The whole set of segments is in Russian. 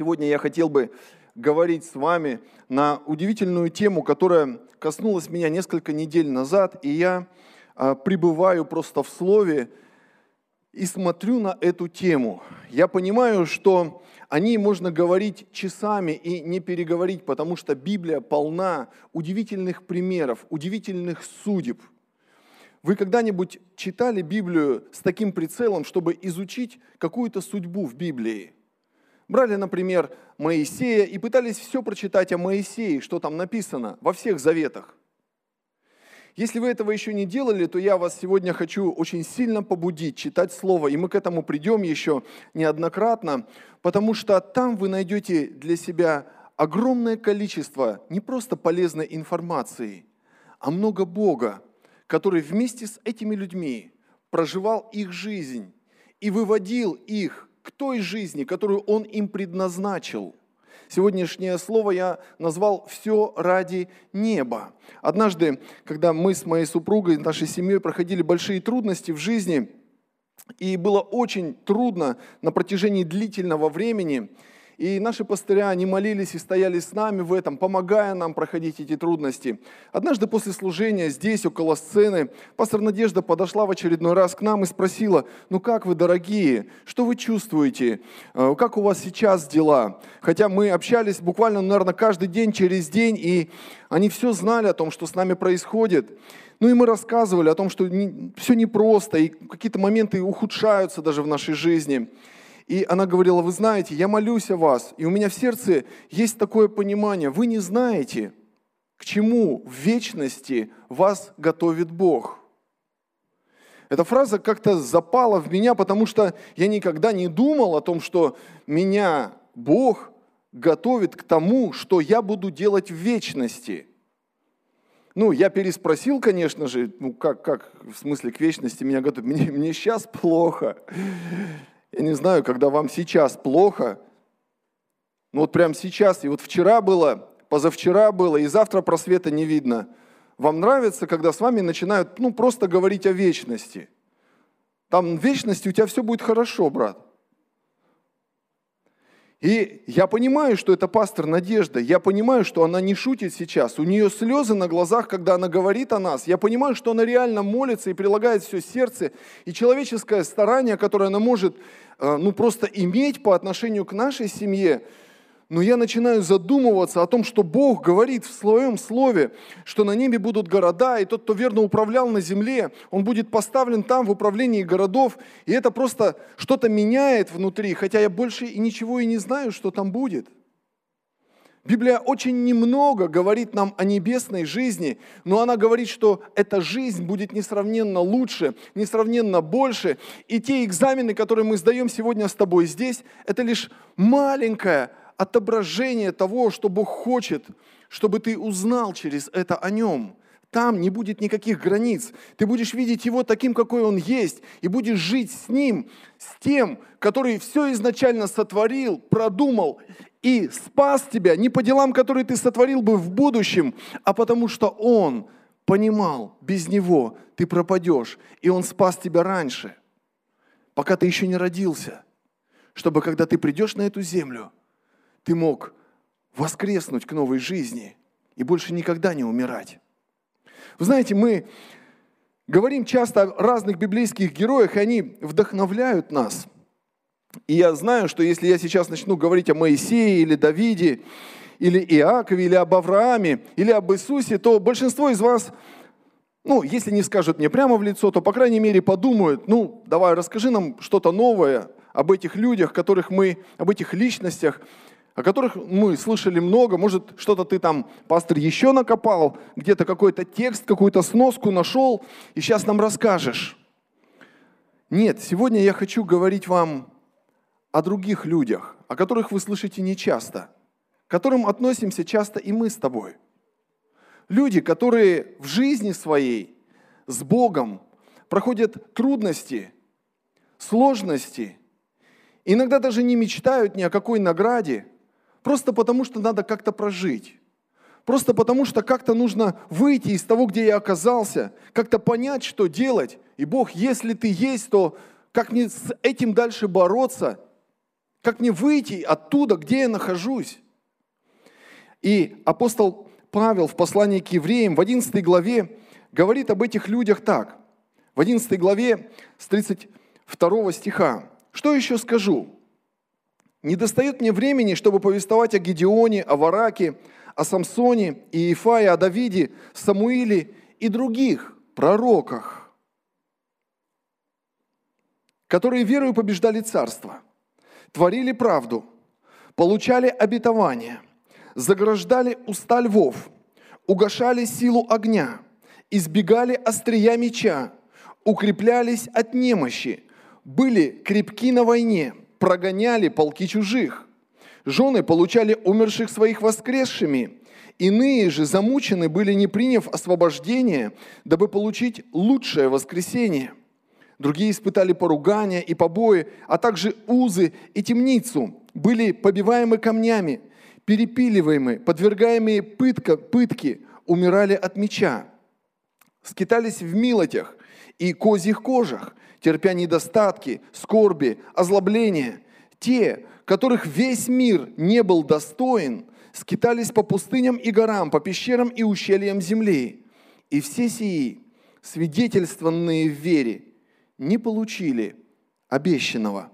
Сегодня я хотел бы говорить с вами на удивительную тему, которая коснулась меня несколько недель назад, и я а, пребываю просто в слове и смотрю на эту тему. Я понимаю, что о ней можно говорить часами и не переговорить, потому что Библия полна удивительных примеров, удивительных судеб. Вы когда-нибудь читали Библию с таким прицелом, чтобы изучить какую-то судьбу в Библии? Брали, например, Моисея и пытались все прочитать о Моисее, что там написано во всех заветах. Если вы этого еще не делали, то я вас сегодня хочу очень сильно побудить читать Слово, и мы к этому придем еще неоднократно, потому что там вы найдете для себя огромное количество не просто полезной информации, а много Бога, который вместе с этими людьми проживал их жизнь и выводил их к той жизни, которую Он им предназначил. Сегодняшнее слово я назвал «все ради неба». Однажды, когда мы с моей супругой, нашей семьей проходили большие трудности в жизни, и было очень трудно на протяжении длительного времени – и наши пастыря, они молились и стояли с нами в этом, помогая нам проходить эти трудности. Однажды после служения здесь, около сцены, пастор Надежда подошла в очередной раз к нам и спросила, ну как вы, дорогие, что вы чувствуете, э, как у вас сейчас дела? Хотя мы общались буквально, наверное, каждый день через день, и они все знали о том, что с нами происходит. Ну и мы рассказывали о том, что не, все непросто, и какие-то моменты ухудшаются даже в нашей жизни. И она говорила, вы знаете, я молюсь о вас, и у меня в сердце есть такое понимание, вы не знаете, к чему в вечности вас готовит Бог. Эта фраза как-то запала в меня, потому что я никогда не думал о том, что меня Бог готовит к тому, что я буду делать в вечности. Ну, я переспросил, конечно же, ну как, как в смысле к вечности меня готовят? Мне, мне сейчас плохо. Я не знаю, когда вам сейчас плохо, ну вот прямо сейчас, и вот вчера было, позавчера было, и завтра просвета не видно. Вам нравится, когда с вами начинают, ну, просто говорить о вечности. Там вечности у тебя все будет хорошо, брат. И я понимаю, что это пастор Надежда, я понимаю, что она не шутит сейчас, у нее слезы на глазах, когда она говорит о нас, я понимаю, что она реально молится и прилагает все сердце, и человеческое старание, которое она может э, ну, просто иметь по отношению к нашей семье, но я начинаю задумываться о том, что Бог говорит в своем слове, что на небе будут города, и тот, кто верно управлял на земле, он будет поставлен там в управлении городов, и это просто что-то меняет внутри, хотя я больше и ничего и не знаю, что там будет. Библия очень немного говорит нам о небесной жизни, но она говорит, что эта жизнь будет несравненно лучше, несравненно больше. И те экзамены, которые мы сдаем сегодня с тобой здесь, это лишь маленькая отображение того, что Бог хочет, чтобы ты узнал через это о Нем. Там не будет никаких границ. Ты будешь видеть Его таким, какой Он есть, и будешь жить с Ним, с тем, который все изначально сотворил, продумал и спас тебя не по делам, которые ты сотворил бы в будущем, а потому что Он понимал, без Него ты пропадешь, и Он спас тебя раньше, пока ты еще не родился, чтобы когда ты придешь на эту землю – ты мог воскреснуть к новой жизни и больше никогда не умирать. Вы знаете, мы говорим часто о разных библейских героях, и они вдохновляют нас. И я знаю, что если я сейчас начну говорить о Моисее или Давиде, или Иакове, или об Аврааме, или об Иисусе, то большинство из вас, ну, если не скажут мне прямо в лицо, то, по крайней мере, подумают, ну, давай, расскажи нам что-то новое об этих людях, которых мы, об этих личностях, о которых мы слышали много. Может, что-то ты там, пастор, еще накопал, где-то какой-то текст, какую-то сноску нашел, и сейчас нам расскажешь. Нет, сегодня я хочу говорить вам о других людях, о которых вы слышите нечасто, к которым относимся часто и мы с тобой. Люди, которые в жизни своей с Богом проходят трудности, сложности, иногда даже не мечтают ни о какой награде, Просто потому, что надо как-то прожить. Просто потому, что как-то нужно выйти из того, где я оказался, как-то понять, что делать. И Бог, если ты есть, то как мне с этим дальше бороться? Как мне выйти оттуда, где я нахожусь? И апостол Павел в послании к евреям в 11 главе говорит об этих людях так. В 11 главе с 32 стиха. «Что еще скажу? Не достает мне времени, чтобы повествовать о Гедеоне, о Вараке, о Самсоне, и Ифае, о Давиде, Самуиле и других пророках, которые верою побеждали царство, творили правду, получали обетование, заграждали уста львов, угошали силу огня, избегали острия меча, укреплялись от немощи, были крепки на войне, прогоняли полки чужих. Жены получали умерших своих воскресшими, Иные же замучены были, не приняв освобождение, дабы получить лучшее воскресение. Другие испытали поругания и побои, а также узы и темницу, были побиваемы камнями, перепиливаемы, подвергаемые пытка, пытки, умирали от меча, скитались в милотях и козьих кожах, терпя недостатки, скорби, озлобления. Те, которых весь мир не был достоин, скитались по пустыням и горам, по пещерам и ущельям земли. И все сии, свидетельствованные в вере, не получили обещанного,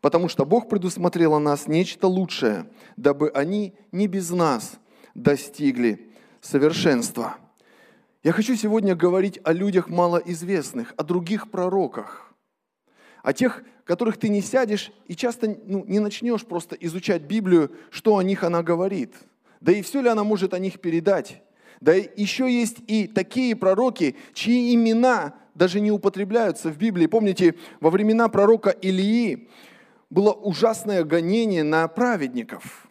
потому что Бог предусмотрел о нас нечто лучшее, дабы они не без нас достигли совершенства. Я хочу сегодня говорить о людях малоизвестных, о других пророках, о тех, которых ты не сядешь и часто ну, не начнешь просто изучать Библию, что о них она говорит. Да и все ли она может о них передать. Да еще есть и такие пророки, чьи имена даже не употребляются в Библии. Помните, во времена пророка Илии было ужасное гонение на праведников.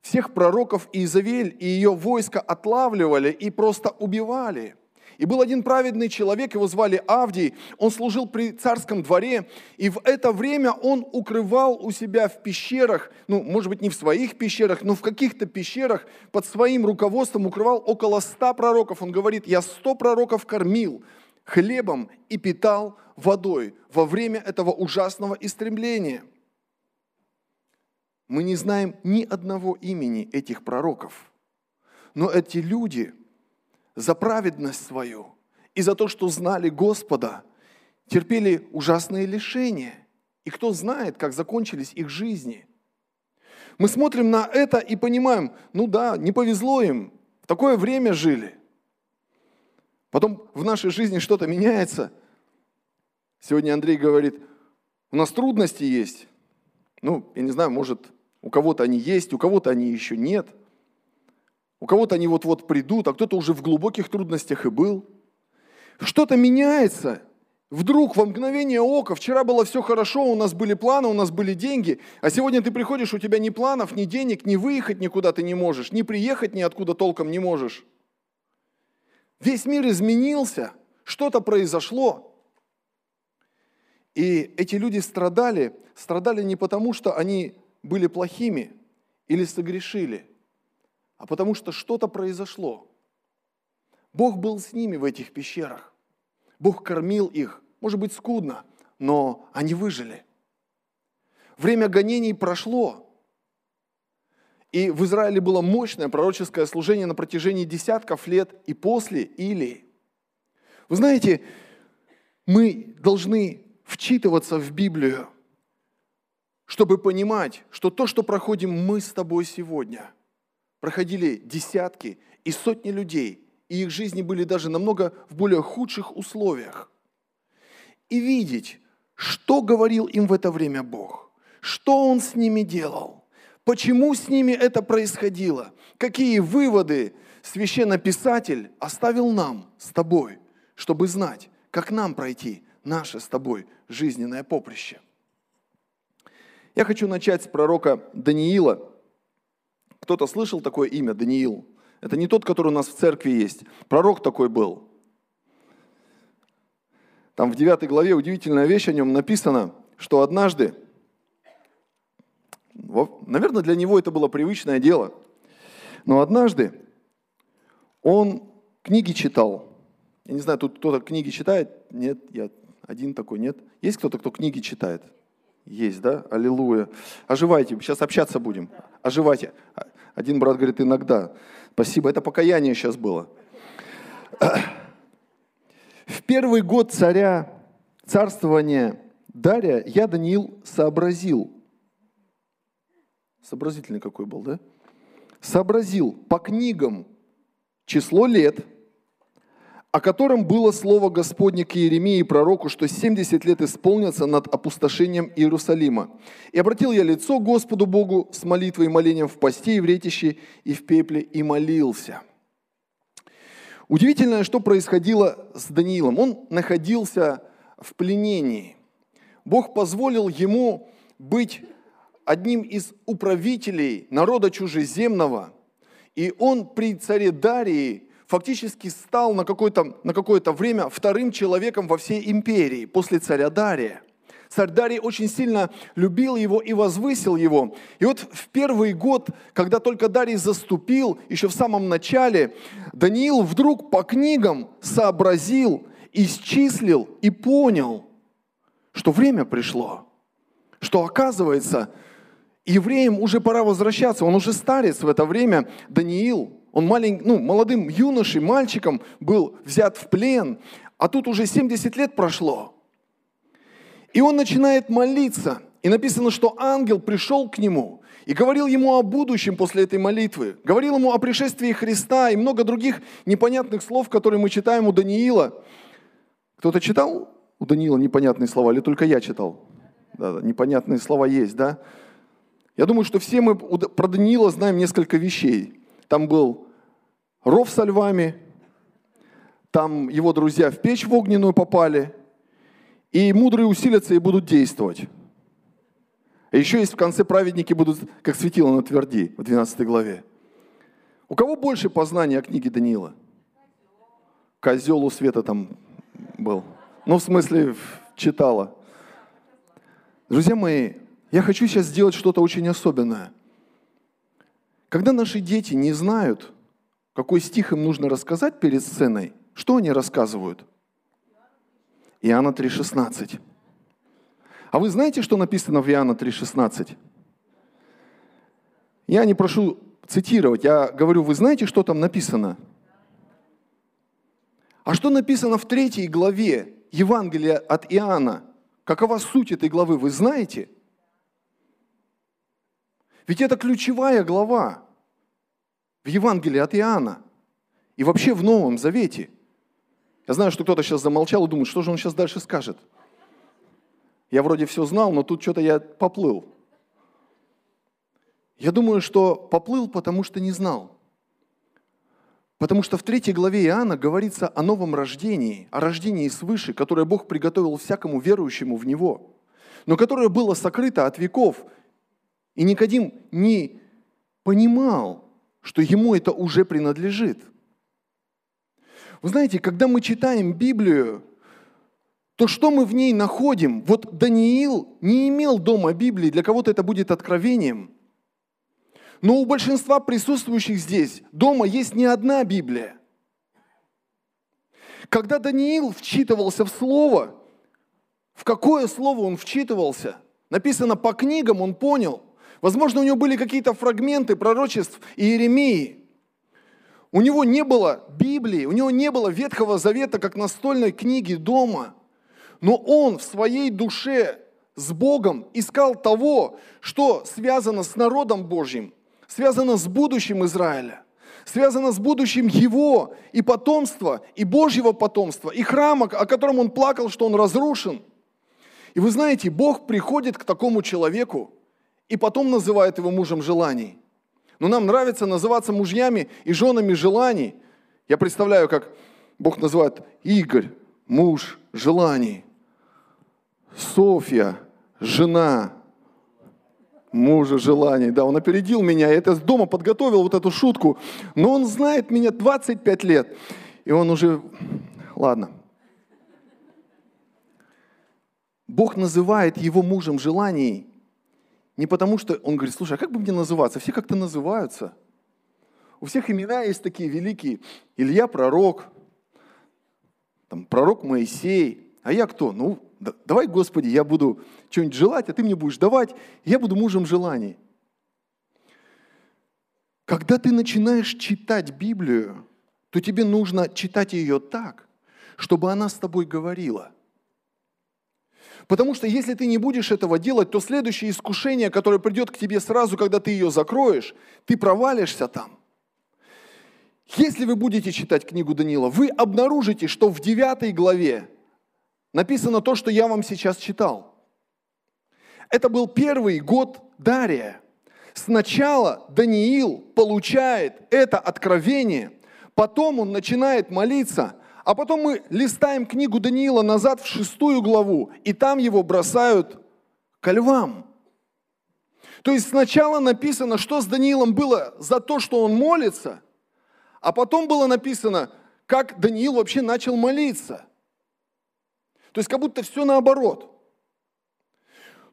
Всех пророков Изавель и ее войско отлавливали и просто убивали – и был один праведный человек, его звали Авдий, он служил при царском дворе, и в это время он укрывал у себя в пещерах, ну, может быть, не в своих пещерах, но в каких-то пещерах под своим руководством укрывал около ста пророков. Он говорит, я сто пророков кормил хлебом и питал водой во время этого ужасного истребления. Мы не знаем ни одного имени этих пророков, но эти люди – за праведность свою и за то, что знали Господа, терпели ужасные лишения. И кто знает, как закончились их жизни. Мы смотрим на это и понимаем, ну да, не повезло им, в такое время жили. Потом в нашей жизни что-то меняется. Сегодня Андрей говорит, у нас трудности есть. Ну, я не знаю, может, у кого-то они есть, у кого-то они еще нет – у кого-то они вот-вот придут, а кто-то уже в глубоких трудностях и был. Что-то меняется. Вдруг, во мгновение ока, вчера было все хорошо, у нас были планы, у нас были деньги, а сегодня ты приходишь, у тебя ни планов, ни денег, ни выехать никуда ты не можешь, ни приехать никуда толком не можешь. Весь мир изменился, что-то произошло. И эти люди страдали, страдали не потому, что они были плохими или согрешили – а потому что что-то произошло. Бог был с ними в этих пещерах. Бог кормил их, может быть, скудно, но они выжили. Время гонений прошло, и в Израиле было мощное пророческое служение на протяжении десятков лет и после Илии. Вы знаете, мы должны вчитываться в Библию, чтобы понимать, что то, что проходим мы с тобой сегодня – проходили десятки и сотни людей, и их жизни были даже намного в более худших условиях. И видеть, что говорил им в это время Бог, что Он с ними делал, почему с ними это происходило, какие выводы священнописатель оставил нам с тобой, чтобы знать, как нам пройти наше с тобой жизненное поприще. Я хочу начать с пророка Даниила, кто-то слышал такое имя, Даниил? Это не тот, который у нас в церкви есть. Пророк такой был. Там в 9 главе удивительная вещь о нем написана, что однажды, наверное, для него это было привычное дело, но однажды он книги читал. Я не знаю, тут кто-то книги читает? Нет, я один такой, нет. Есть кто-то, кто книги читает? Есть, да? Аллилуйя. Оживайте, сейчас общаться будем. Оживайте. Один брат говорит, иногда. Спасибо, это покаяние сейчас было. В первый год царя царствования Дария я, Даниил, сообразил. Сообразительный какой был, да? Сообразил по книгам число лет – о котором было слово Господне к Иеремии пророку, что 70 лет исполнится над опустошением Иерусалима. И обратил я лицо Господу Богу с молитвой и молением в посте и в ретище и в пепле и молился. Удивительное, что происходило с Даниилом. Он находился в пленении. Бог позволил ему быть одним из управителей народа чужеземного, и он при царе Дарии фактически стал на какое-то, на какое-то время вторым человеком во всей империи после царя Дария. Царь Дарий очень сильно любил его и возвысил его. И вот в первый год, когда только Дарий заступил, еще в самом начале, Даниил вдруг по книгам сообразил, исчислил и понял, что время пришло, что оказывается, евреям уже пора возвращаться, он уже старец в это время, Даниил, он малень, ну, молодым юношей, мальчиком был взят в плен, а тут уже 70 лет прошло. И он начинает молиться. И написано, что ангел пришел к нему и говорил ему о будущем после этой молитвы. Говорил ему о пришествии Христа и много других непонятных слов, которые мы читаем у Даниила. Кто-то читал у Даниила непонятные слова или только я читал? Да, да, непонятные слова есть, да? Я думаю, что все мы про Даниила знаем несколько вещей. Там был ров со львами, там его друзья в печь в огненную попали, и мудрые усилятся и будут действовать. А еще есть в конце праведники будут, как светило на тверди, в 12 главе. У кого больше познания о книге Даниила? Козел у света там был. Ну, в смысле, читала. Друзья мои, я хочу сейчас сделать что-то очень особенное. Когда наши дети не знают, какой стих им нужно рассказать перед сценой, что они рассказывают? Иоанна 3,16. А вы знаете, что написано в Иоанна 3,16? Я не прошу цитировать, я говорю, вы знаете, что там написано? А что написано в третьей главе Евангелия от Иоанна? Какова суть этой главы, вы знаете? Ведь это ключевая глава в Евангелии от Иоанна и вообще в Новом Завете. Я знаю, что кто-то сейчас замолчал и думает, что же он сейчас дальше скажет. Я вроде все знал, но тут что-то я поплыл. Я думаю, что поплыл, потому что не знал. Потому что в третьей главе Иоанна говорится о новом рождении, о рождении свыше, которое Бог приготовил всякому верующему в Него, но которое было сокрыто от веков. И Никодим не понимал, что ему это уже принадлежит. Вы знаете, когда мы читаем Библию, то что мы в ней находим? Вот Даниил не имел дома Библии, для кого-то это будет откровением. Но у большинства присутствующих здесь дома есть не одна Библия. Когда Даниил вчитывался в Слово, в какое Слово он вчитывался? Написано по книгам, он понял. Возможно, у него были какие-то фрагменты пророчеств Иеремии. У него не было Библии, у него не было Ветхого Завета, как настольной книги дома. Но он в своей душе с Богом искал того, что связано с народом Божьим, связано с будущим Израиля, связано с будущим его и потомства, и Божьего потомства, и храма, о котором он плакал, что он разрушен. И вы знаете, Бог приходит к такому человеку, и потом называет его мужем желаний. Но нам нравится называться мужьями и женами желаний. Я представляю, как Бог называет Игорь, муж желаний. Софья, жена мужа желаний. Да, он опередил меня, я это с дома подготовил вот эту шутку. Но он знает меня 25 лет. И он уже... Ладно. Бог называет его мужем желаний не потому, что он говорит, слушай, а как бы мне называться? Все как-то называются. У всех имена есть такие великие. Илья пророк, там, пророк Моисей. А я кто? Ну, давай, Господи, я буду что-нибудь желать, а ты мне будешь давать, я буду мужем желаний. Когда ты начинаешь читать Библию, то тебе нужно читать ее так, чтобы она с тобой говорила. Потому что если ты не будешь этого делать, то следующее искушение, которое придет к тебе сразу, когда ты ее закроешь, ты провалишься там. Если вы будете читать книгу Даниила, вы обнаружите, что в 9 главе написано то, что я вам сейчас читал. Это был первый год Дария. Сначала Даниил получает это откровение, потом он начинает молиться, а потом мы листаем книгу Даниила назад в шестую главу, и там его бросают ко львам. То есть сначала написано, что с Даниилом было за то, что он молится – а потом было написано, как Даниил вообще начал молиться. То есть как будто все наоборот.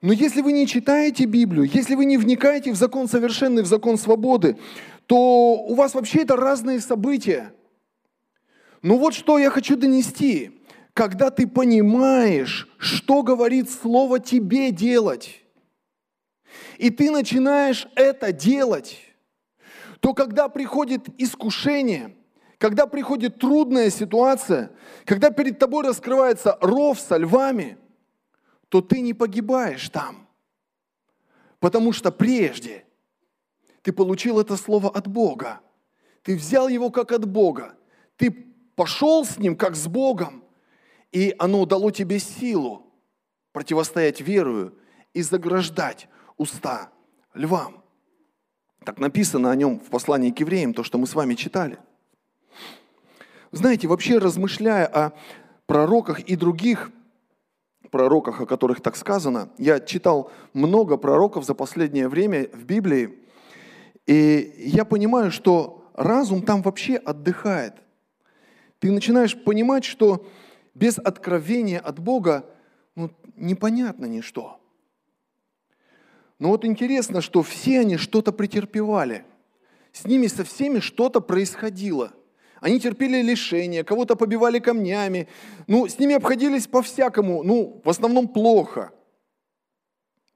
Но если вы не читаете Библию, если вы не вникаете в закон совершенный, в закон свободы, то у вас вообще это разные события. Но вот что я хочу донести. Когда ты понимаешь, что говорит Слово тебе делать, и ты начинаешь это делать, то когда приходит искушение, когда приходит трудная ситуация, когда перед тобой раскрывается ров со львами, то ты не погибаешь там. Потому что прежде ты получил это слово от Бога. Ты взял его как от Бога. Ты пошел с ним как с Богом. И оно дало тебе силу противостоять верою и заграждать уста львам. Так написано о нем в послании к евреям, то, что мы с вами читали. Знаете, вообще размышляя о пророках и других пророках, о которых так сказано, я читал много пророков за последнее время в Библии, и я понимаю, что разум там вообще отдыхает. Ты начинаешь понимать, что без откровения от Бога ну, непонятно ничто. Но вот интересно, что все они что-то претерпевали. С ними со всеми что-то происходило. Они терпели лишения, кого-то побивали камнями. Ну, с ними обходились по-всякому, ну, в основном плохо.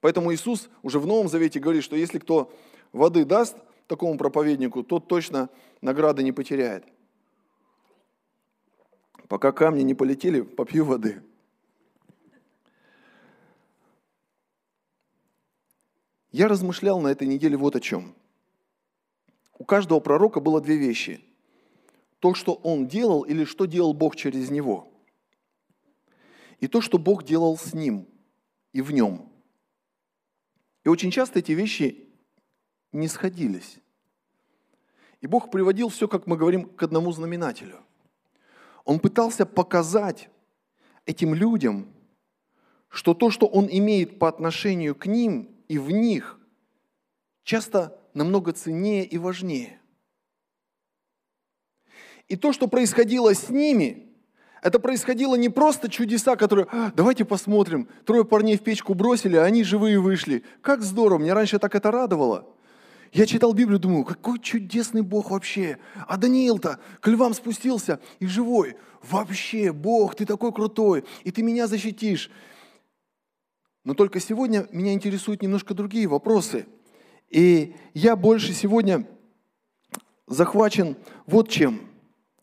Поэтому Иисус уже в Новом Завете говорит, что если кто воды даст такому проповеднику, тот точно награды не потеряет. Пока камни не полетели, попью воды. Я размышлял на этой неделе вот о чем. У каждого пророка было две вещи. То, что он делал, или что делал Бог через него. И то, что Бог делал с ним и в нем. И очень часто эти вещи не сходились. И Бог приводил все, как мы говорим, к одному знаменателю. Он пытался показать этим людям, что то, что Он имеет по отношению к ним, и в них часто намного ценнее и важнее. И то, что происходило с ними, это происходило не просто чудеса, которые, а, давайте посмотрим, трое парней в печку бросили, а они живые вышли. Как здорово, меня раньше так это радовало. Я читал Библию, думаю, какой чудесный Бог вообще. А Даниил-то к львам спустился и живой. Вообще, Бог, ты такой крутой, и ты меня защитишь. Но только сегодня меня интересуют немножко другие вопросы. И я больше сегодня захвачен вот чем.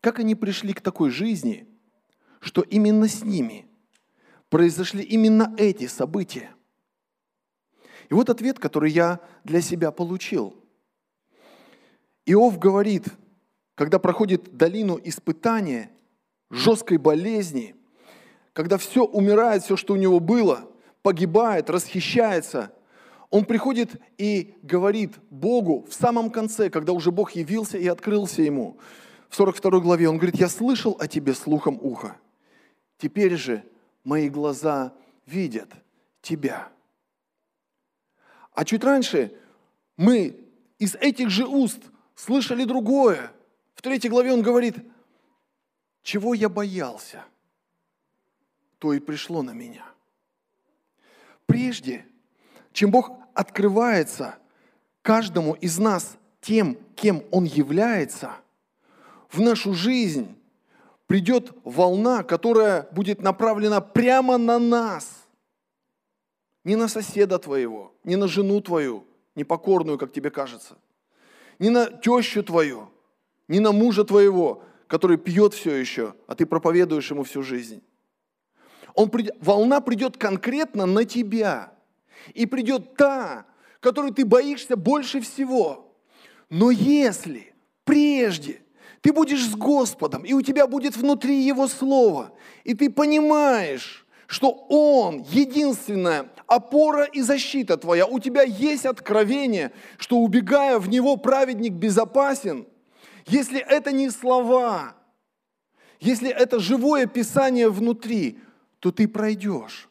Как они пришли к такой жизни, что именно с ними произошли именно эти события. И вот ответ, который я для себя получил. Иов говорит, когда проходит долину испытания, жесткой болезни, когда все умирает, все, что у него было – погибает, расхищается, он приходит и говорит Богу в самом конце, когда уже Бог явился и открылся ему. В 42 главе он говорит, я слышал о тебе слухом уха. Теперь же мои глаза видят тебя. А чуть раньше мы из этих же уст слышали другое. В третьей главе он говорит, чего я боялся, то и пришло на меня прежде, чем Бог открывается каждому из нас тем, кем Он является, в нашу жизнь придет волна, которая будет направлена прямо на нас. Не на соседа твоего, не на жену твою, непокорную, как тебе кажется, не на тещу твою, не на мужа твоего, который пьет все еще, а ты проповедуешь ему всю жизнь. Он придет, волна придет конкретно на тебя. И придет та, которую ты боишься больше всего. Но если прежде ты будешь с Господом, и у тебя будет внутри Его Слово, и ты понимаешь, что Он единственная опора и защита твоя. У тебя есть откровение, что убегая в Него праведник безопасен. Если это не слова, если это живое Писание внутри, то ты пройдешь.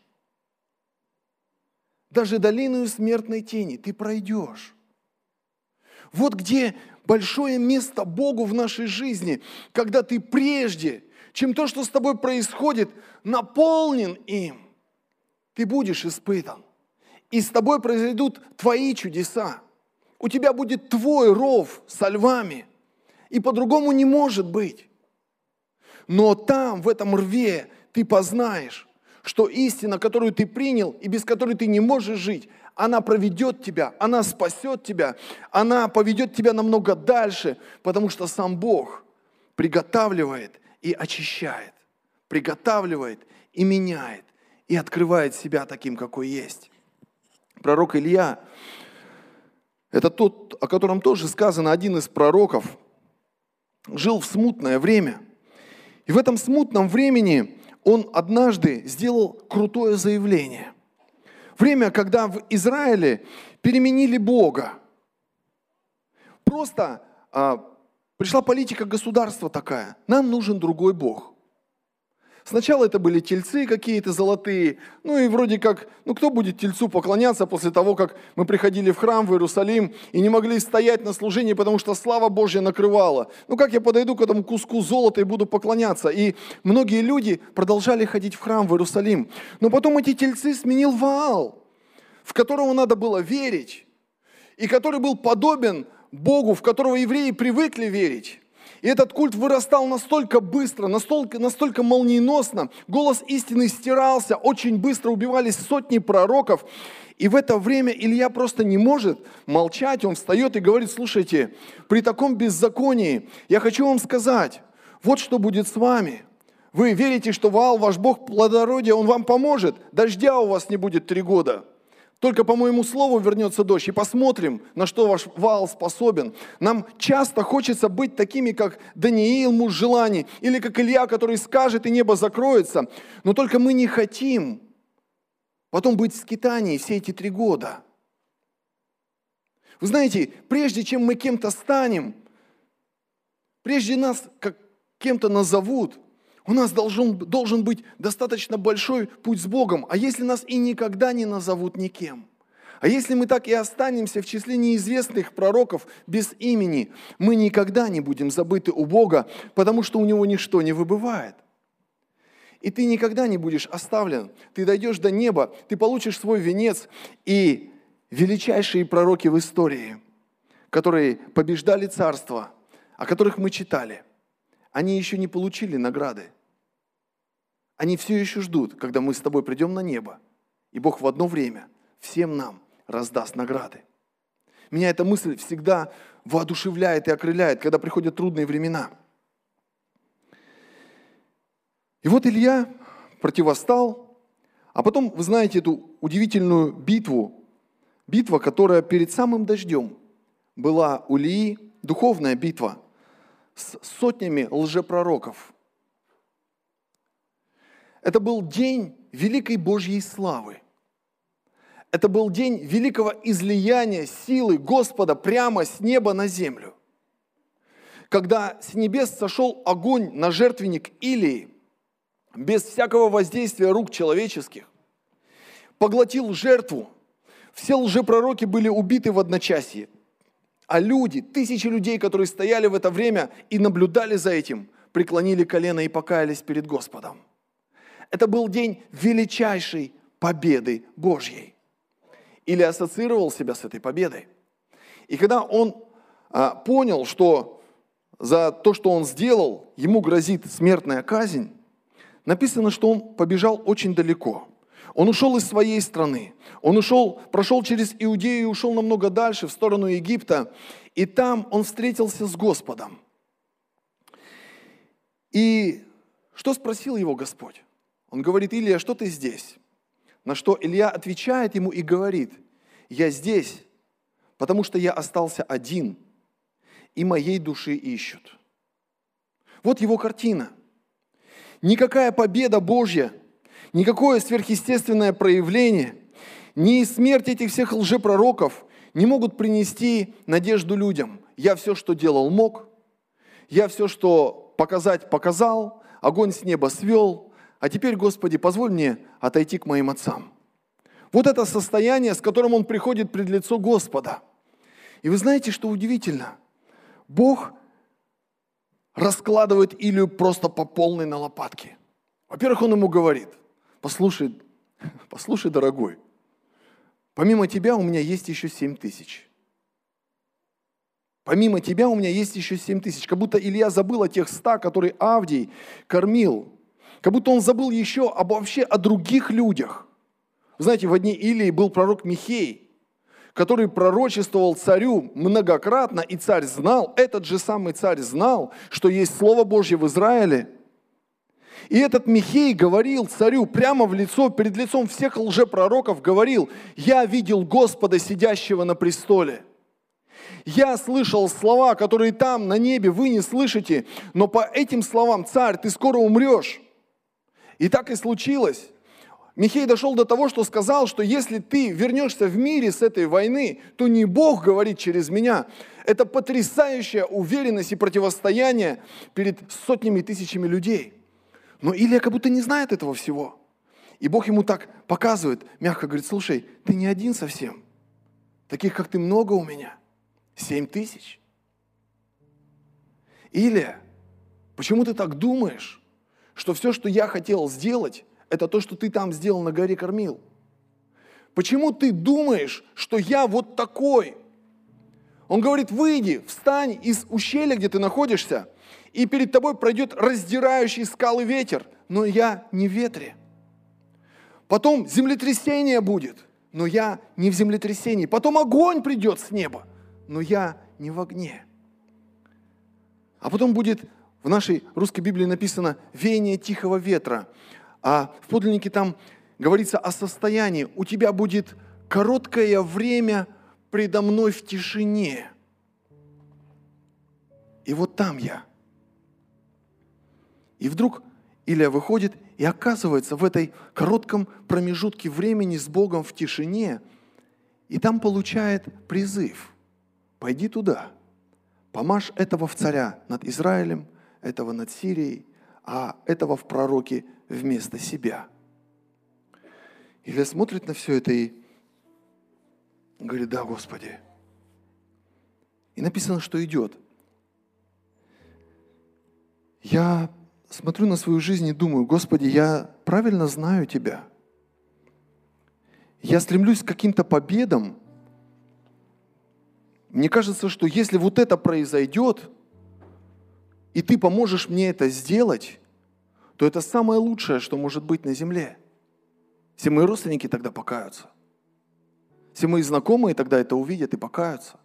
Даже долину смертной тени ты пройдешь. Вот где большое место Богу в нашей жизни, когда ты прежде, чем то, что с тобой происходит, наполнен им, ты будешь испытан. И с тобой произойдут твои чудеса. У тебя будет твой ров со львами. И по-другому не может быть. Но там, в этом рве, ты познаешь, что истина, которую ты принял и без которой ты не можешь жить, она проведет тебя, она спасет тебя, она поведет тебя намного дальше, потому что сам Бог приготавливает и очищает, приготавливает и меняет, и открывает себя таким, какой есть. Пророк Илья, это тот, о котором тоже сказано, один из пророков, жил в смутное время. И в этом смутном времени он однажды сделал крутое заявление. Время, когда в Израиле переменили Бога. Просто а, пришла политика государства такая. Нам нужен другой Бог. Сначала это были тельцы какие-то золотые, ну и вроде как, ну кто будет тельцу поклоняться после того, как мы приходили в храм в Иерусалим и не могли стоять на служении, потому что слава Божья накрывала. Ну как я подойду к этому куску золота и буду поклоняться? И многие люди продолжали ходить в храм в Иерусалим. Но потом эти тельцы сменил Ваал, в которого надо было верить, и который был подобен Богу, в которого евреи привыкли верить. И этот культ вырастал настолько быстро, настолько, настолько молниеносно, голос истины стирался, очень быстро убивались сотни пророков. И в это время Илья просто не может молчать, он встает и говорит, слушайте, при таком беззаконии я хочу вам сказать, вот что будет с вами. Вы верите, что Ваал, ваш Бог плодородия, он вам поможет, дождя у вас не будет три года. Только по моему слову вернется дождь, и посмотрим, на что ваш вал способен. Нам часто хочется быть такими, как Даниил, муж желаний, или как Илья, который скажет, и небо закроется. Но только мы не хотим потом быть в скитании все эти три года. Вы знаете, прежде чем мы кем-то станем, прежде нас как кем-то назовут, у нас должен, должен быть достаточно большой путь с Богом. А если нас и никогда не назовут никем? А если мы так и останемся в числе неизвестных пророков без имени, мы никогда не будем забыты у Бога, потому что у Него ничто не выбывает. И ты никогда не будешь оставлен. Ты дойдешь до неба, ты получишь свой венец. И величайшие пророки в истории, которые побеждали царство, о которых мы читали, они еще не получили награды. Они все еще ждут, когда мы с тобой придем на небо, и Бог в одно время всем нам раздаст награды. Меня эта мысль всегда воодушевляет и окрыляет, когда приходят трудные времена. И вот Илья противостал, а потом, вы знаете эту удивительную битву, битва, которая перед самым дождем была у Ильи, духовная битва с сотнями лжепророков – это был день великой Божьей славы. Это был день великого излияния силы Господа прямо с неба на землю. Когда с небес сошел огонь на жертвенник Илии, без всякого воздействия рук человеческих, поглотил жертву. Все лжепророки были убиты в одночасье. А люди, тысячи людей, которые стояли в это время и наблюдали за этим, преклонили колено и покаялись перед Господом. Это был день величайшей победы Божьей. Или ассоциировал себя с этой победой. И когда он а, понял, что за то, что он сделал, ему грозит смертная казнь, написано, что он побежал очень далеко. Он ушел из своей страны. Он ушел, прошел через Иудею и ушел намного дальше, в сторону Египта. И там он встретился с Господом. И что спросил его Господь? Он говорит, Илья, что ты здесь? На что Илья отвечает ему и говорит, я здесь, потому что я остался один, и моей души ищут. Вот его картина. Никакая победа Божья, никакое сверхъестественное проявление, ни смерть этих всех лжепророков не могут принести надежду людям. Я все, что делал, мог. Я все, что показать, показал. Огонь с неба свел. А теперь, Господи, позволь мне отойти к моим отцам. Вот это состояние, с которым он приходит пред лицо Господа. И вы знаете, что удивительно? Бог раскладывает Илью просто по полной на лопатки. Во-первых, он ему говорит, послушай, послушай, дорогой, помимо тебя у меня есть еще семь тысяч. Помимо тебя у меня есть еще семь тысяч. Как будто Илья забыл о тех ста, которые Авдий кормил. Как будто он забыл еще об, вообще о других людях. Знаете, в дни Илии был пророк Михей, который пророчествовал царю многократно, и царь знал, этот же самый царь знал, что есть Слово Божье в Израиле. И этот Михей говорил царю прямо в лицо, перед лицом всех лжепророков, говорил, «Я видел Господа, сидящего на престоле». Я слышал слова, которые там, на небе, вы не слышите, но по этим словам, царь, ты скоро умрешь. И так и случилось. Михей дошел до того, что сказал, что если ты вернешься в мире с этой войны, то не Бог говорит через меня. Это потрясающая уверенность и противостояние перед сотнями тысячами людей. Но Илья как будто не знает этого всего. И Бог ему так показывает, мягко говорит, слушай, ты не один совсем. Таких, как ты, много у меня. Семь тысяч. Илья, почему ты так думаешь, что все, что я хотел сделать, это то, что ты там сделал на горе кормил. Почему ты думаешь, что я вот такой? Он говорит, выйди, встань из ущелья, где ты находишься, и перед тобой пройдет раздирающий скалы ветер, но я не в ветре. Потом землетрясение будет, но я не в землетрясении. Потом огонь придет с неба, но я не в огне. А потом будет в нашей русской Библии написано «веяние тихого ветра». А в подлиннике там говорится о состоянии. У тебя будет короткое время предо мной в тишине. И вот там я. И вдруг Илья выходит и оказывается в этой коротком промежутке времени с Богом в тишине, и там получает призыв. Пойди туда, помажь этого в царя над Израилем, этого над Сирией, а этого в пророке вместо себя. Илья смотрит на все это и говорит, да, Господи. И написано, что идет. Я смотрю на свою жизнь и думаю, Господи, я правильно знаю Тебя. Я стремлюсь к каким-то победам. Мне кажется, что если вот это произойдет, и Ты поможешь мне это сделать, то это самое лучшее, что может быть на земле. Все мои родственники тогда покаются. Все мои знакомые тогда это увидят и покаются.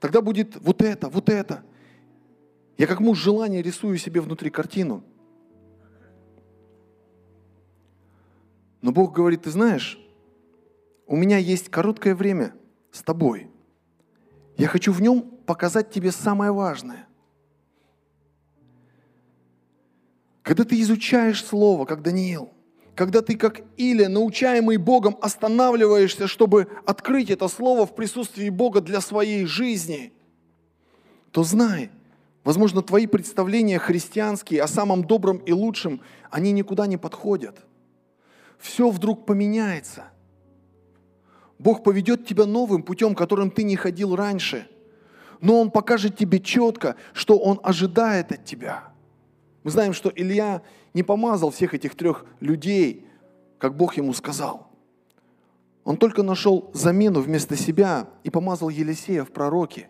Тогда будет вот это, вот это. Я как муж желания рисую себе внутри картину. Но Бог говорит, ты знаешь, у меня есть короткое время с тобой. Я хочу в нем показать тебе самое важное – Когда ты изучаешь Слово, как Даниил, когда ты, как Илия, научаемый Богом, останавливаешься, чтобы открыть это Слово в присутствии Бога для своей жизни, то знай, возможно, твои представления христианские о самом добром и лучшем, они никуда не подходят. Все вдруг поменяется. Бог поведет тебя новым путем, которым ты не ходил раньше. Но Он покажет тебе четко, что Он ожидает от тебя – мы знаем, что Илья не помазал всех этих трех людей, как Бог ему сказал. Он только нашел замену вместо себя и помазал Елисея в пророке.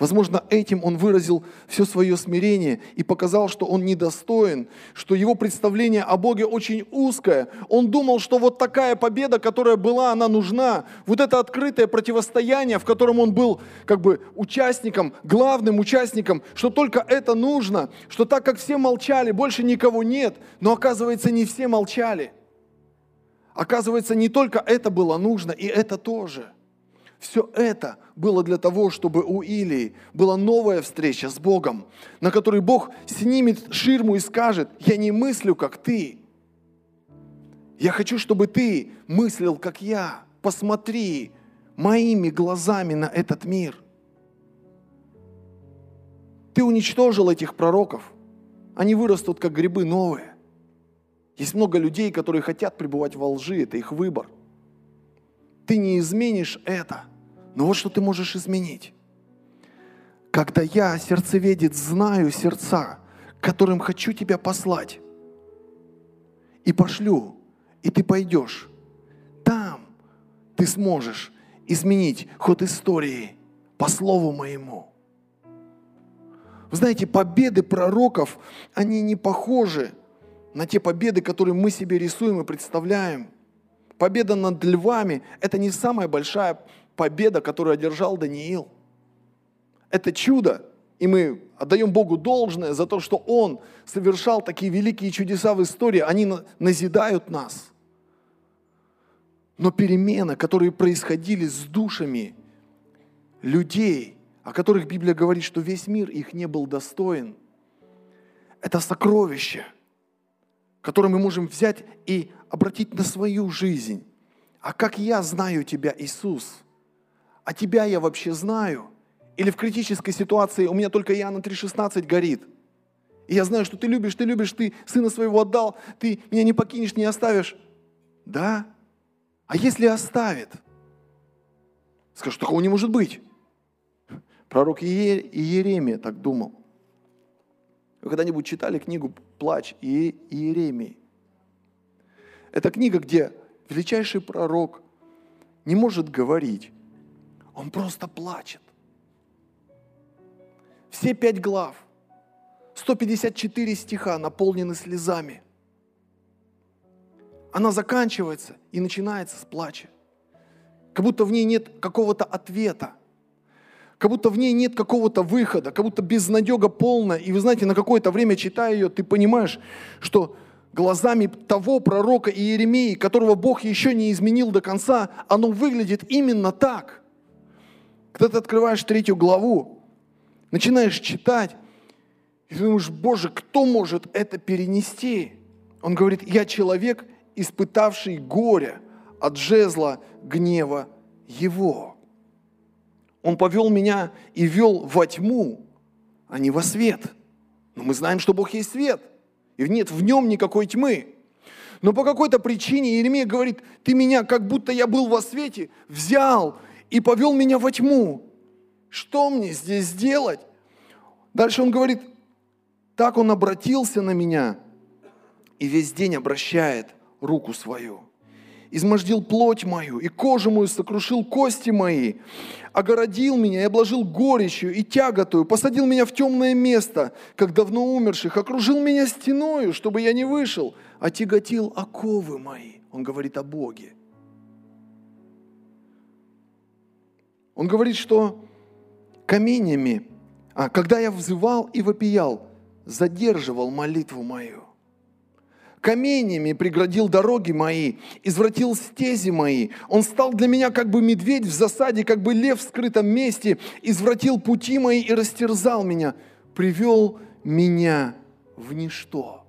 Возможно, этим он выразил все свое смирение и показал, что он недостоин, что его представление о Боге очень узкое. Он думал, что вот такая победа, которая была, она нужна. Вот это открытое противостояние, в котором он был как бы участником, главным участником, что только это нужно, что так как все молчали, больше никого нет. Но оказывается, не все молчали. Оказывается, не только это было нужно, и это тоже – все это было для того, чтобы у Илии была новая встреча с Богом, на которой Бог снимет ширму и скажет, я не мыслю, как ты. Я хочу, чтобы ты мыслил, как я. Посмотри моими глазами на этот мир. Ты уничтожил этих пророков. Они вырастут, как грибы новые. Есть много людей, которые хотят пребывать во лжи. Это их выбор. Ты не изменишь это. Но вот что ты можешь изменить. Когда я, сердцеведец, знаю сердца, которым хочу тебя послать, и пошлю, и ты пойдешь, там ты сможешь изменить ход истории по слову моему. Вы знаете, победы пророков, они не похожи на те победы, которые мы себе рисуем и представляем. Победа над львами – это не самая большая победа, которую одержал Даниил. Это чудо, и мы отдаем Богу должное за то, что Он совершал такие великие чудеса в истории, они назидают нас. Но перемены, которые происходили с душами людей, о которых Библия говорит, что весь мир их не был достоин, это сокровище, которое мы можем взять и обратить на свою жизнь. А как я знаю Тебя, Иисус – а тебя я вообще знаю? Или в критической ситуации у меня только Иоанна 3,16 горит. И я знаю, что ты любишь, ты любишь, ты сына своего отдал, ты меня не покинешь, не оставишь. Да? А если оставит? Скажу, такого не может быть. Пророк Иеремия так думал. Вы когда-нибудь читали книгу «Плач» Иеремии? Это книга, где величайший пророк не может говорить, он просто плачет. Все пять глав, 154 стиха наполнены слезами. Она заканчивается и начинается с плача. Как будто в ней нет какого-то ответа. Как будто в ней нет какого-то выхода, как будто безнадега полная. И вы знаете, на какое-то время читая ее, ты понимаешь, что глазами того пророка Иеремии, которого Бог еще не изменил до конца, оно выглядит именно так. Когда ты открываешь третью главу, начинаешь читать, и ты думаешь, Боже, кто может это перенести? Он говорит, я человек, испытавший горе от жезла гнева его. Он повел меня и вел во тьму, а не во свет. Но мы знаем, что Бог есть свет, и нет в нем никакой тьмы. Но по какой-то причине Иеремия говорит, ты меня, как будто я был во свете, взял и повел меня во тьму. Что мне здесь делать? Дальше он говорит, так он обратился на меня и весь день обращает руку свою. Измождил плоть мою, и кожу мою сокрушил кости мои, огородил меня и обложил горечью и тяготою, посадил меня в темное место, как давно умерших, окружил меня стеною, чтобы я не вышел, а тяготил оковы мои. Он говорит о Боге. Он говорит, что каменями, а когда я взывал и вопиял, задерживал молитву мою. Каменями преградил дороги мои, извратил стези мои. Он стал для меня как бы медведь в засаде, как бы лев в скрытом месте, извратил пути мои и растерзал меня, привел меня в ничто.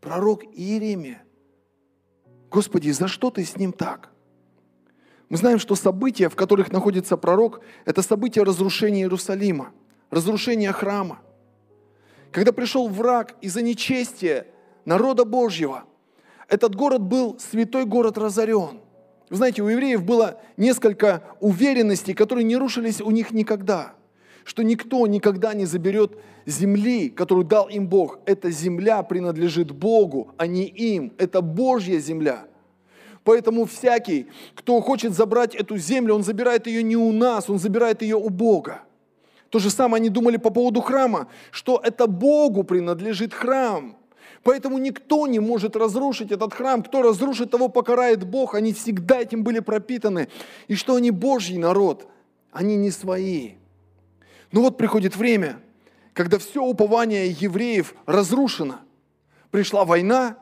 Пророк Иеремия. Господи, за что ты с ним так? Мы знаем, что события, в которых находится пророк, это события разрушения Иерусалима, разрушения храма. Когда пришел враг из-за нечестия народа Божьего, этот город был святой город разорен. Вы знаете, у евреев было несколько уверенностей, которые не рушились у них никогда. Что никто никогда не заберет земли, которую дал им Бог. Эта земля принадлежит Богу, а не им. Это Божья земля – Поэтому всякий, кто хочет забрать эту землю, он забирает ее не у нас, он забирает ее у Бога. То же самое они думали по поводу храма, что это Богу принадлежит храм. Поэтому никто не может разрушить этот храм. Кто разрушит, того покарает Бог. Они всегда этим были пропитаны. И что они Божий народ, они не свои. Но вот приходит время, когда все упование евреев разрушено. Пришла война,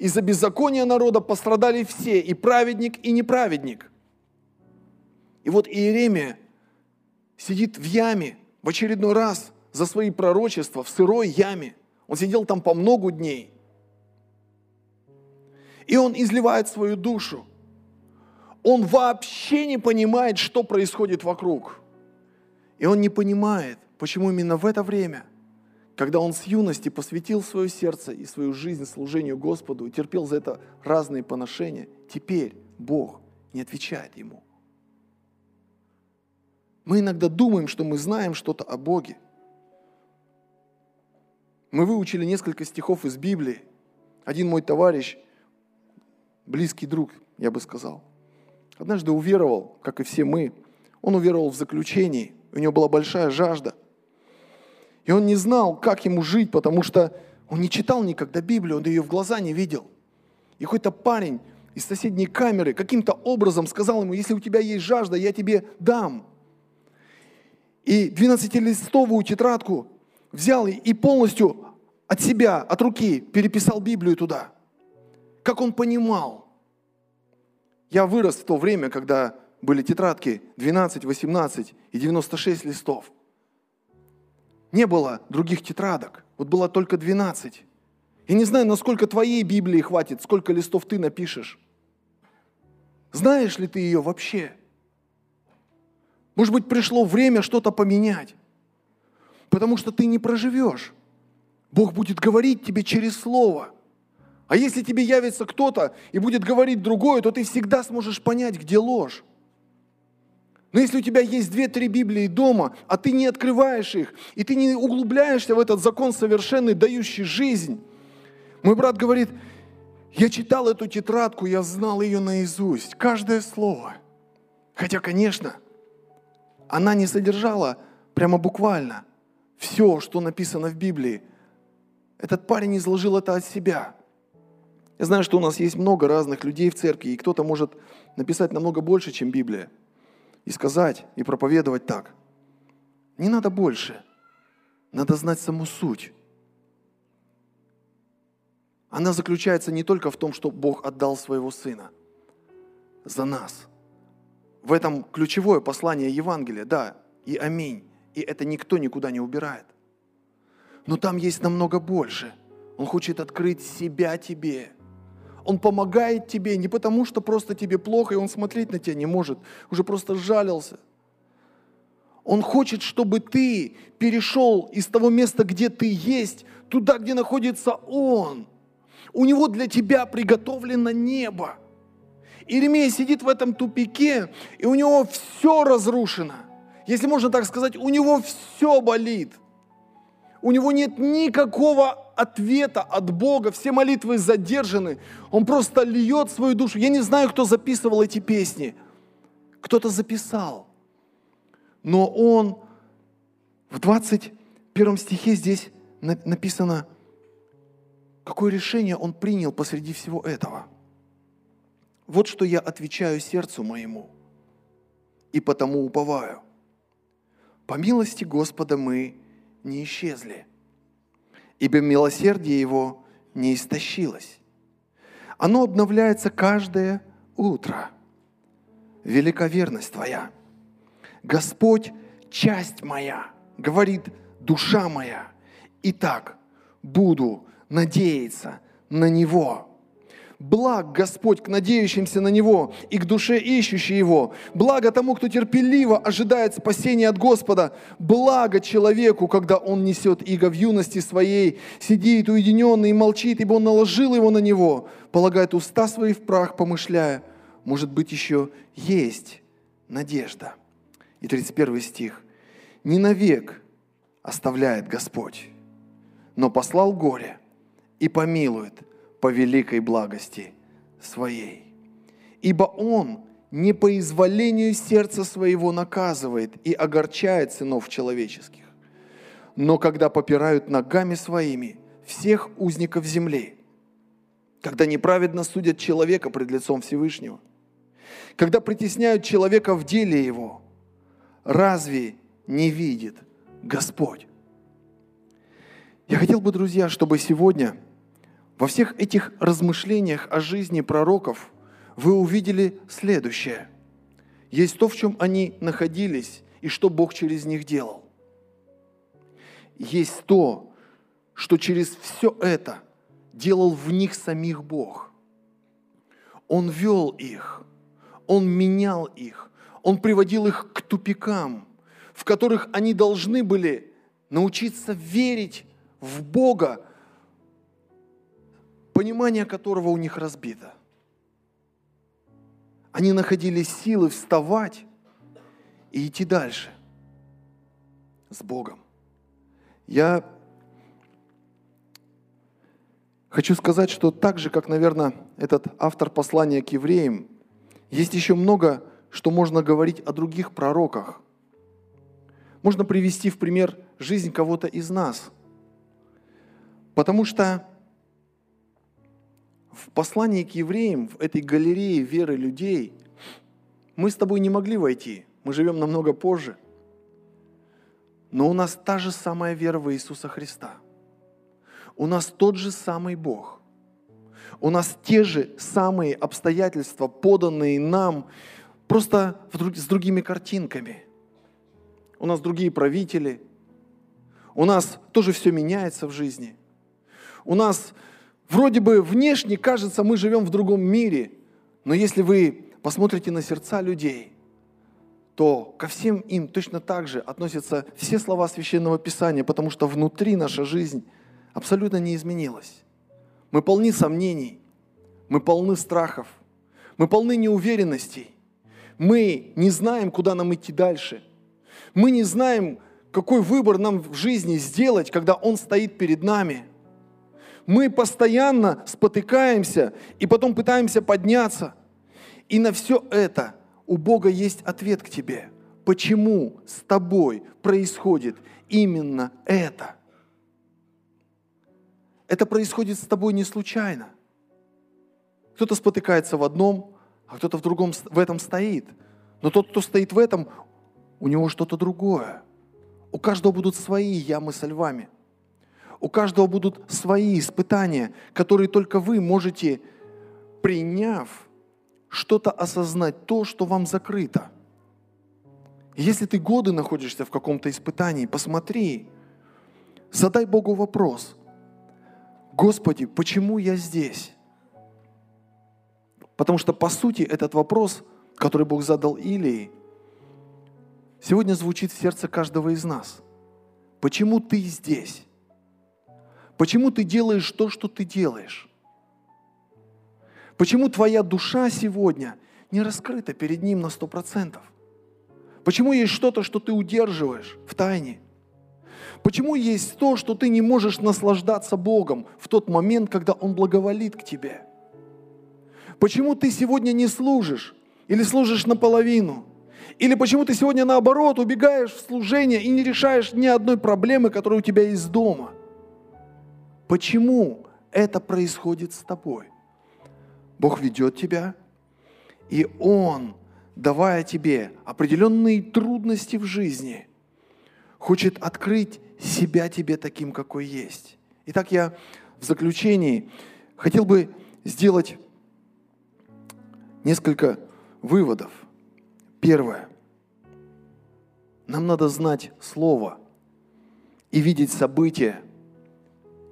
из-за беззакония народа пострадали все, и праведник, и неправедник. И вот Иеремия сидит в яме в очередной раз за свои пророчества, в сырой яме. Он сидел там по много дней. И он изливает свою душу. Он вообще не понимает, что происходит вокруг. И он не понимает, почему именно в это время, когда он с юности посвятил свое сердце и свою жизнь служению Господу и терпел за это разные поношения, теперь Бог не отвечает ему. Мы иногда думаем, что мы знаем что-то о Боге. Мы выучили несколько стихов из Библии. Один мой товарищ, близкий друг, я бы сказал, однажды уверовал, как и все мы. Он уверовал в заключении, у него была большая жажда. И он не знал, как ему жить, потому что он не читал никогда Библию, он ее в глаза не видел. И какой-то парень из соседней камеры каким-то образом сказал ему, если у тебя есть жажда, я тебе дам и 12-листовую тетрадку взял и полностью от себя, от руки переписал Библию туда. Как он понимал. Я вырос в то время, когда были тетрадки 12, 18 и 96 листов. Не было других тетрадок. Вот было только 12. Я не знаю, насколько твоей Библии хватит, сколько листов ты напишешь. Знаешь ли ты ее вообще? Может быть, пришло время что-то поменять. Потому что ты не проживешь. Бог будет говорить тебе через Слово. А если тебе явится кто-то и будет говорить другое, то ты всегда сможешь понять, где ложь. Но если у тебя есть две-три Библии дома, а ты не открываешь их, и ты не углубляешься в этот закон совершенный, дающий жизнь, мой брат говорит, я читал эту тетрадку, я знал ее наизусть, каждое слово. Хотя, конечно, она не содержала прямо буквально все, что написано в Библии. Этот парень изложил это от себя. Я знаю, что у нас есть много разных людей в церкви, и кто-то может написать намного больше, чем Библия, и сказать, и проповедовать так. Не надо больше, надо знать саму суть. Она заключается не только в том, что Бог отдал своего Сына за нас – в этом ключевое послание Евангелия, да, и аминь. И это никто никуда не убирает. Но там есть намного больше. Он хочет открыть себя тебе. Он помогает тебе не потому, что просто тебе плохо, и он смотреть на тебя не может, уже просто жалился. Он хочет, чтобы ты перешел из того места, где ты есть, туда, где находится Он. У Него для тебя приготовлено небо. Иеремия сидит в этом тупике, и у него все разрушено. Если можно так сказать, у него все болит. У него нет никакого ответа от Бога, все молитвы задержаны. Он просто льет свою душу. Я не знаю, кто записывал эти песни. Кто-то записал. Но он в 21 стихе здесь написано, какое решение он принял посреди всего этого – вот что я отвечаю сердцу моему, и потому уповаю. По милости Господа мы не исчезли, ибо милосердие Его не истощилось. Оно обновляется каждое утро. Велика верность Твоя. Господь, часть моя, говорит душа моя. Итак, буду надеяться на Него Благ Господь к надеющимся на Него и к душе ищущей Его. Благо тому, кто терпеливо ожидает спасения от Господа. Благо человеку, когда он несет иго в юности своей, сидит уединенный и молчит, ибо он наложил его на него, полагает уста свои в прах, помышляя, может быть, еще есть надежда. И 31 стих. «Не навек оставляет Господь, но послал горе и помилует – по великой благости своей. Ибо Он не по изволению сердца своего наказывает и огорчает сынов человеческих, но когда попирают ногами своими всех узников земли, когда неправедно судят человека пред лицом Всевышнего, когда притесняют человека в деле его, разве не видит Господь? Я хотел бы, друзья, чтобы сегодня во всех этих размышлениях о жизни пророков вы увидели следующее. Есть то, в чем они находились и что Бог через них делал. Есть то, что через все это делал в них самих Бог. Он вел их, Он менял их, Он приводил их к тупикам, в которых они должны были научиться верить в Бога, понимание которого у них разбито. Они находили силы вставать и идти дальше с Богом. Я хочу сказать, что так же, как, наверное, этот автор послания к евреям, есть еще много, что можно говорить о других пророках. Можно привести в пример жизнь кого-то из нас – Потому что в послании к евреям, в этой галерее веры людей, мы с тобой не могли войти. Мы живем намного позже. Но у нас та же самая вера в Иисуса Христа. У нас тот же самый Бог. У нас те же самые обстоятельства, поданные нам, просто с другими картинками. У нас другие правители. У нас тоже все меняется в жизни. У нас вроде бы внешне кажется, мы живем в другом мире, но если вы посмотрите на сердца людей, то ко всем им точно так же относятся все слова Священного Писания, потому что внутри наша жизнь абсолютно не изменилась. Мы полны сомнений, мы полны страхов, мы полны неуверенностей, мы не знаем, куда нам идти дальше, мы не знаем, какой выбор нам в жизни сделать, когда Он стоит перед нами – мы постоянно спотыкаемся и потом пытаемся подняться. И на все это у Бога есть ответ к тебе. Почему с тобой происходит именно это? Это происходит с тобой не случайно. Кто-то спотыкается в одном, а кто-то в другом в этом стоит. Но тот, кто стоит в этом, у него что-то другое. У каждого будут свои ямы со львами – у каждого будут свои испытания, которые только вы можете, приняв, что-то осознать, то, что вам закрыто. Если ты годы находишься в каком-то испытании, посмотри, задай Богу вопрос. Господи, почему я здесь? Потому что, по сути, этот вопрос, который Бог задал Илии, сегодня звучит в сердце каждого из нас. Почему ты здесь? Почему ты делаешь то, что ты делаешь? Почему твоя душа сегодня не раскрыта перед Ним на сто процентов? Почему есть что-то, что ты удерживаешь в тайне? Почему есть то, что ты не можешь наслаждаться Богом в тот момент, когда Он благоволит к тебе? Почему ты сегодня не служишь или служишь наполовину? Или почему ты сегодня наоборот убегаешь в служение и не решаешь ни одной проблемы, которая у тебя есть дома – Почему это происходит с тобой? Бог ведет тебя, и Он, давая тебе определенные трудности в жизни, хочет открыть себя тебе таким, какой есть. Итак, я в заключении хотел бы сделать несколько выводов. Первое. Нам надо знать Слово и видеть события,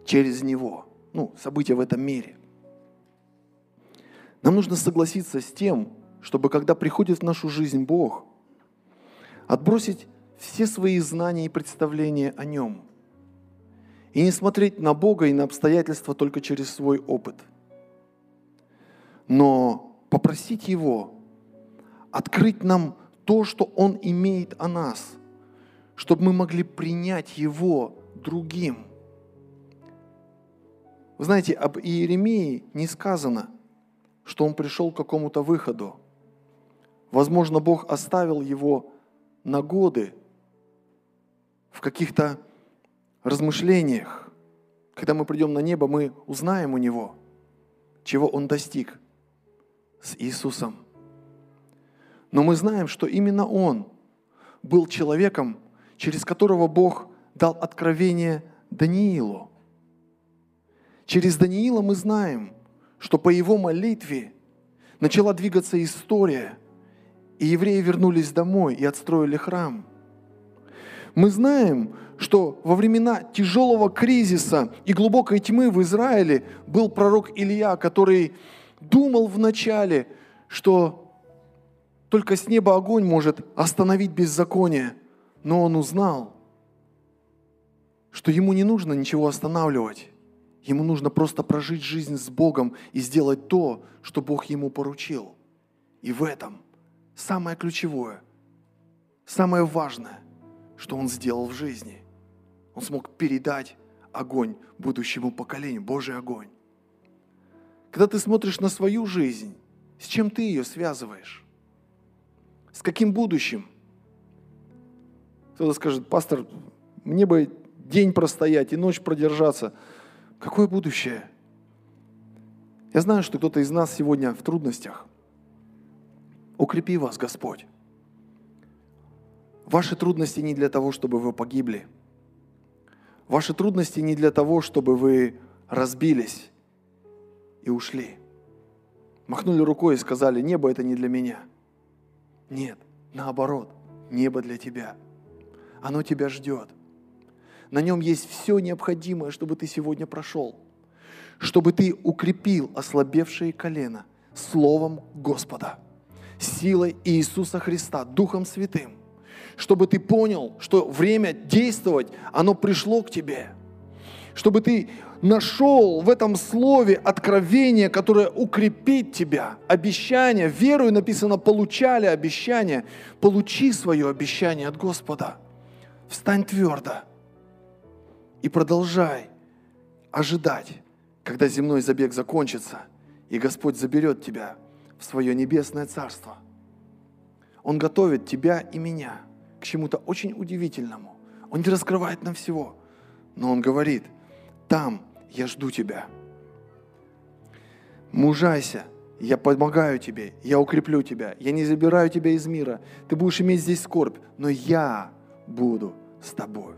через Него. Ну, события в этом мире. Нам нужно согласиться с тем, чтобы когда приходит в нашу жизнь Бог, отбросить все свои знания и представления о Нем. И не смотреть на Бога и на обстоятельства только через свой опыт. Но попросить Его открыть нам то, что Он имеет о нас, чтобы мы могли принять Его другим. Вы знаете, об Иеремии не сказано, что он пришел к какому-то выходу. Возможно, Бог оставил его на годы в каких-то размышлениях. Когда мы придем на небо, мы узнаем у Него, чего Он достиг с Иисусом. Но мы знаем, что именно Он был человеком, через которого Бог дал откровение Даниилу. Через Даниила мы знаем, что по его молитве начала двигаться история, и евреи вернулись домой и отстроили храм. Мы знаем, что во времена тяжелого кризиса и глубокой тьмы в Израиле был пророк Илья, который думал вначале, что только с неба огонь может остановить беззаконие, но он узнал, что ему не нужно ничего останавливать. Ему нужно просто прожить жизнь с Богом и сделать то, что Бог ему поручил. И в этом самое ключевое, самое важное, что он сделал в жизни. Он смог передать огонь будущему поколению, Божий огонь. Когда ты смотришь на свою жизнь, с чем ты ее связываешь? С каким будущим? Кто-то скажет, пастор, мне бы день простоять и ночь продержаться. Какое будущее? Я знаю, что кто-то из нас сегодня в трудностях. Укрепи вас, Господь. Ваши трудности не для того, чтобы вы погибли. Ваши трудности не для того, чтобы вы разбились и ушли. Махнули рукой и сказали, небо это не для меня. Нет, наоборот, небо для тебя. Оно тебя ждет. На нем есть все необходимое, чтобы ты сегодня прошел, чтобы ты укрепил ослабевшие колено Словом Господа, силой Иисуса Христа, Духом Святым, чтобы ты понял, что время действовать, оно пришло к тебе, чтобы ты нашел в этом слове откровение, которое укрепит тебя, обещание, верою написано, получали обещание, получи свое обещание от Господа, встань твердо, и продолжай ожидать, когда земной забег закончится, и Господь заберет тебя в свое небесное царство. Он готовит тебя и меня к чему-то очень удивительному. Он не раскрывает нам всего, но Он говорит, там я жду тебя. Мужайся, я помогаю тебе, я укреплю тебя, я не забираю тебя из мира. Ты будешь иметь здесь скорбь, но я буду с тобой.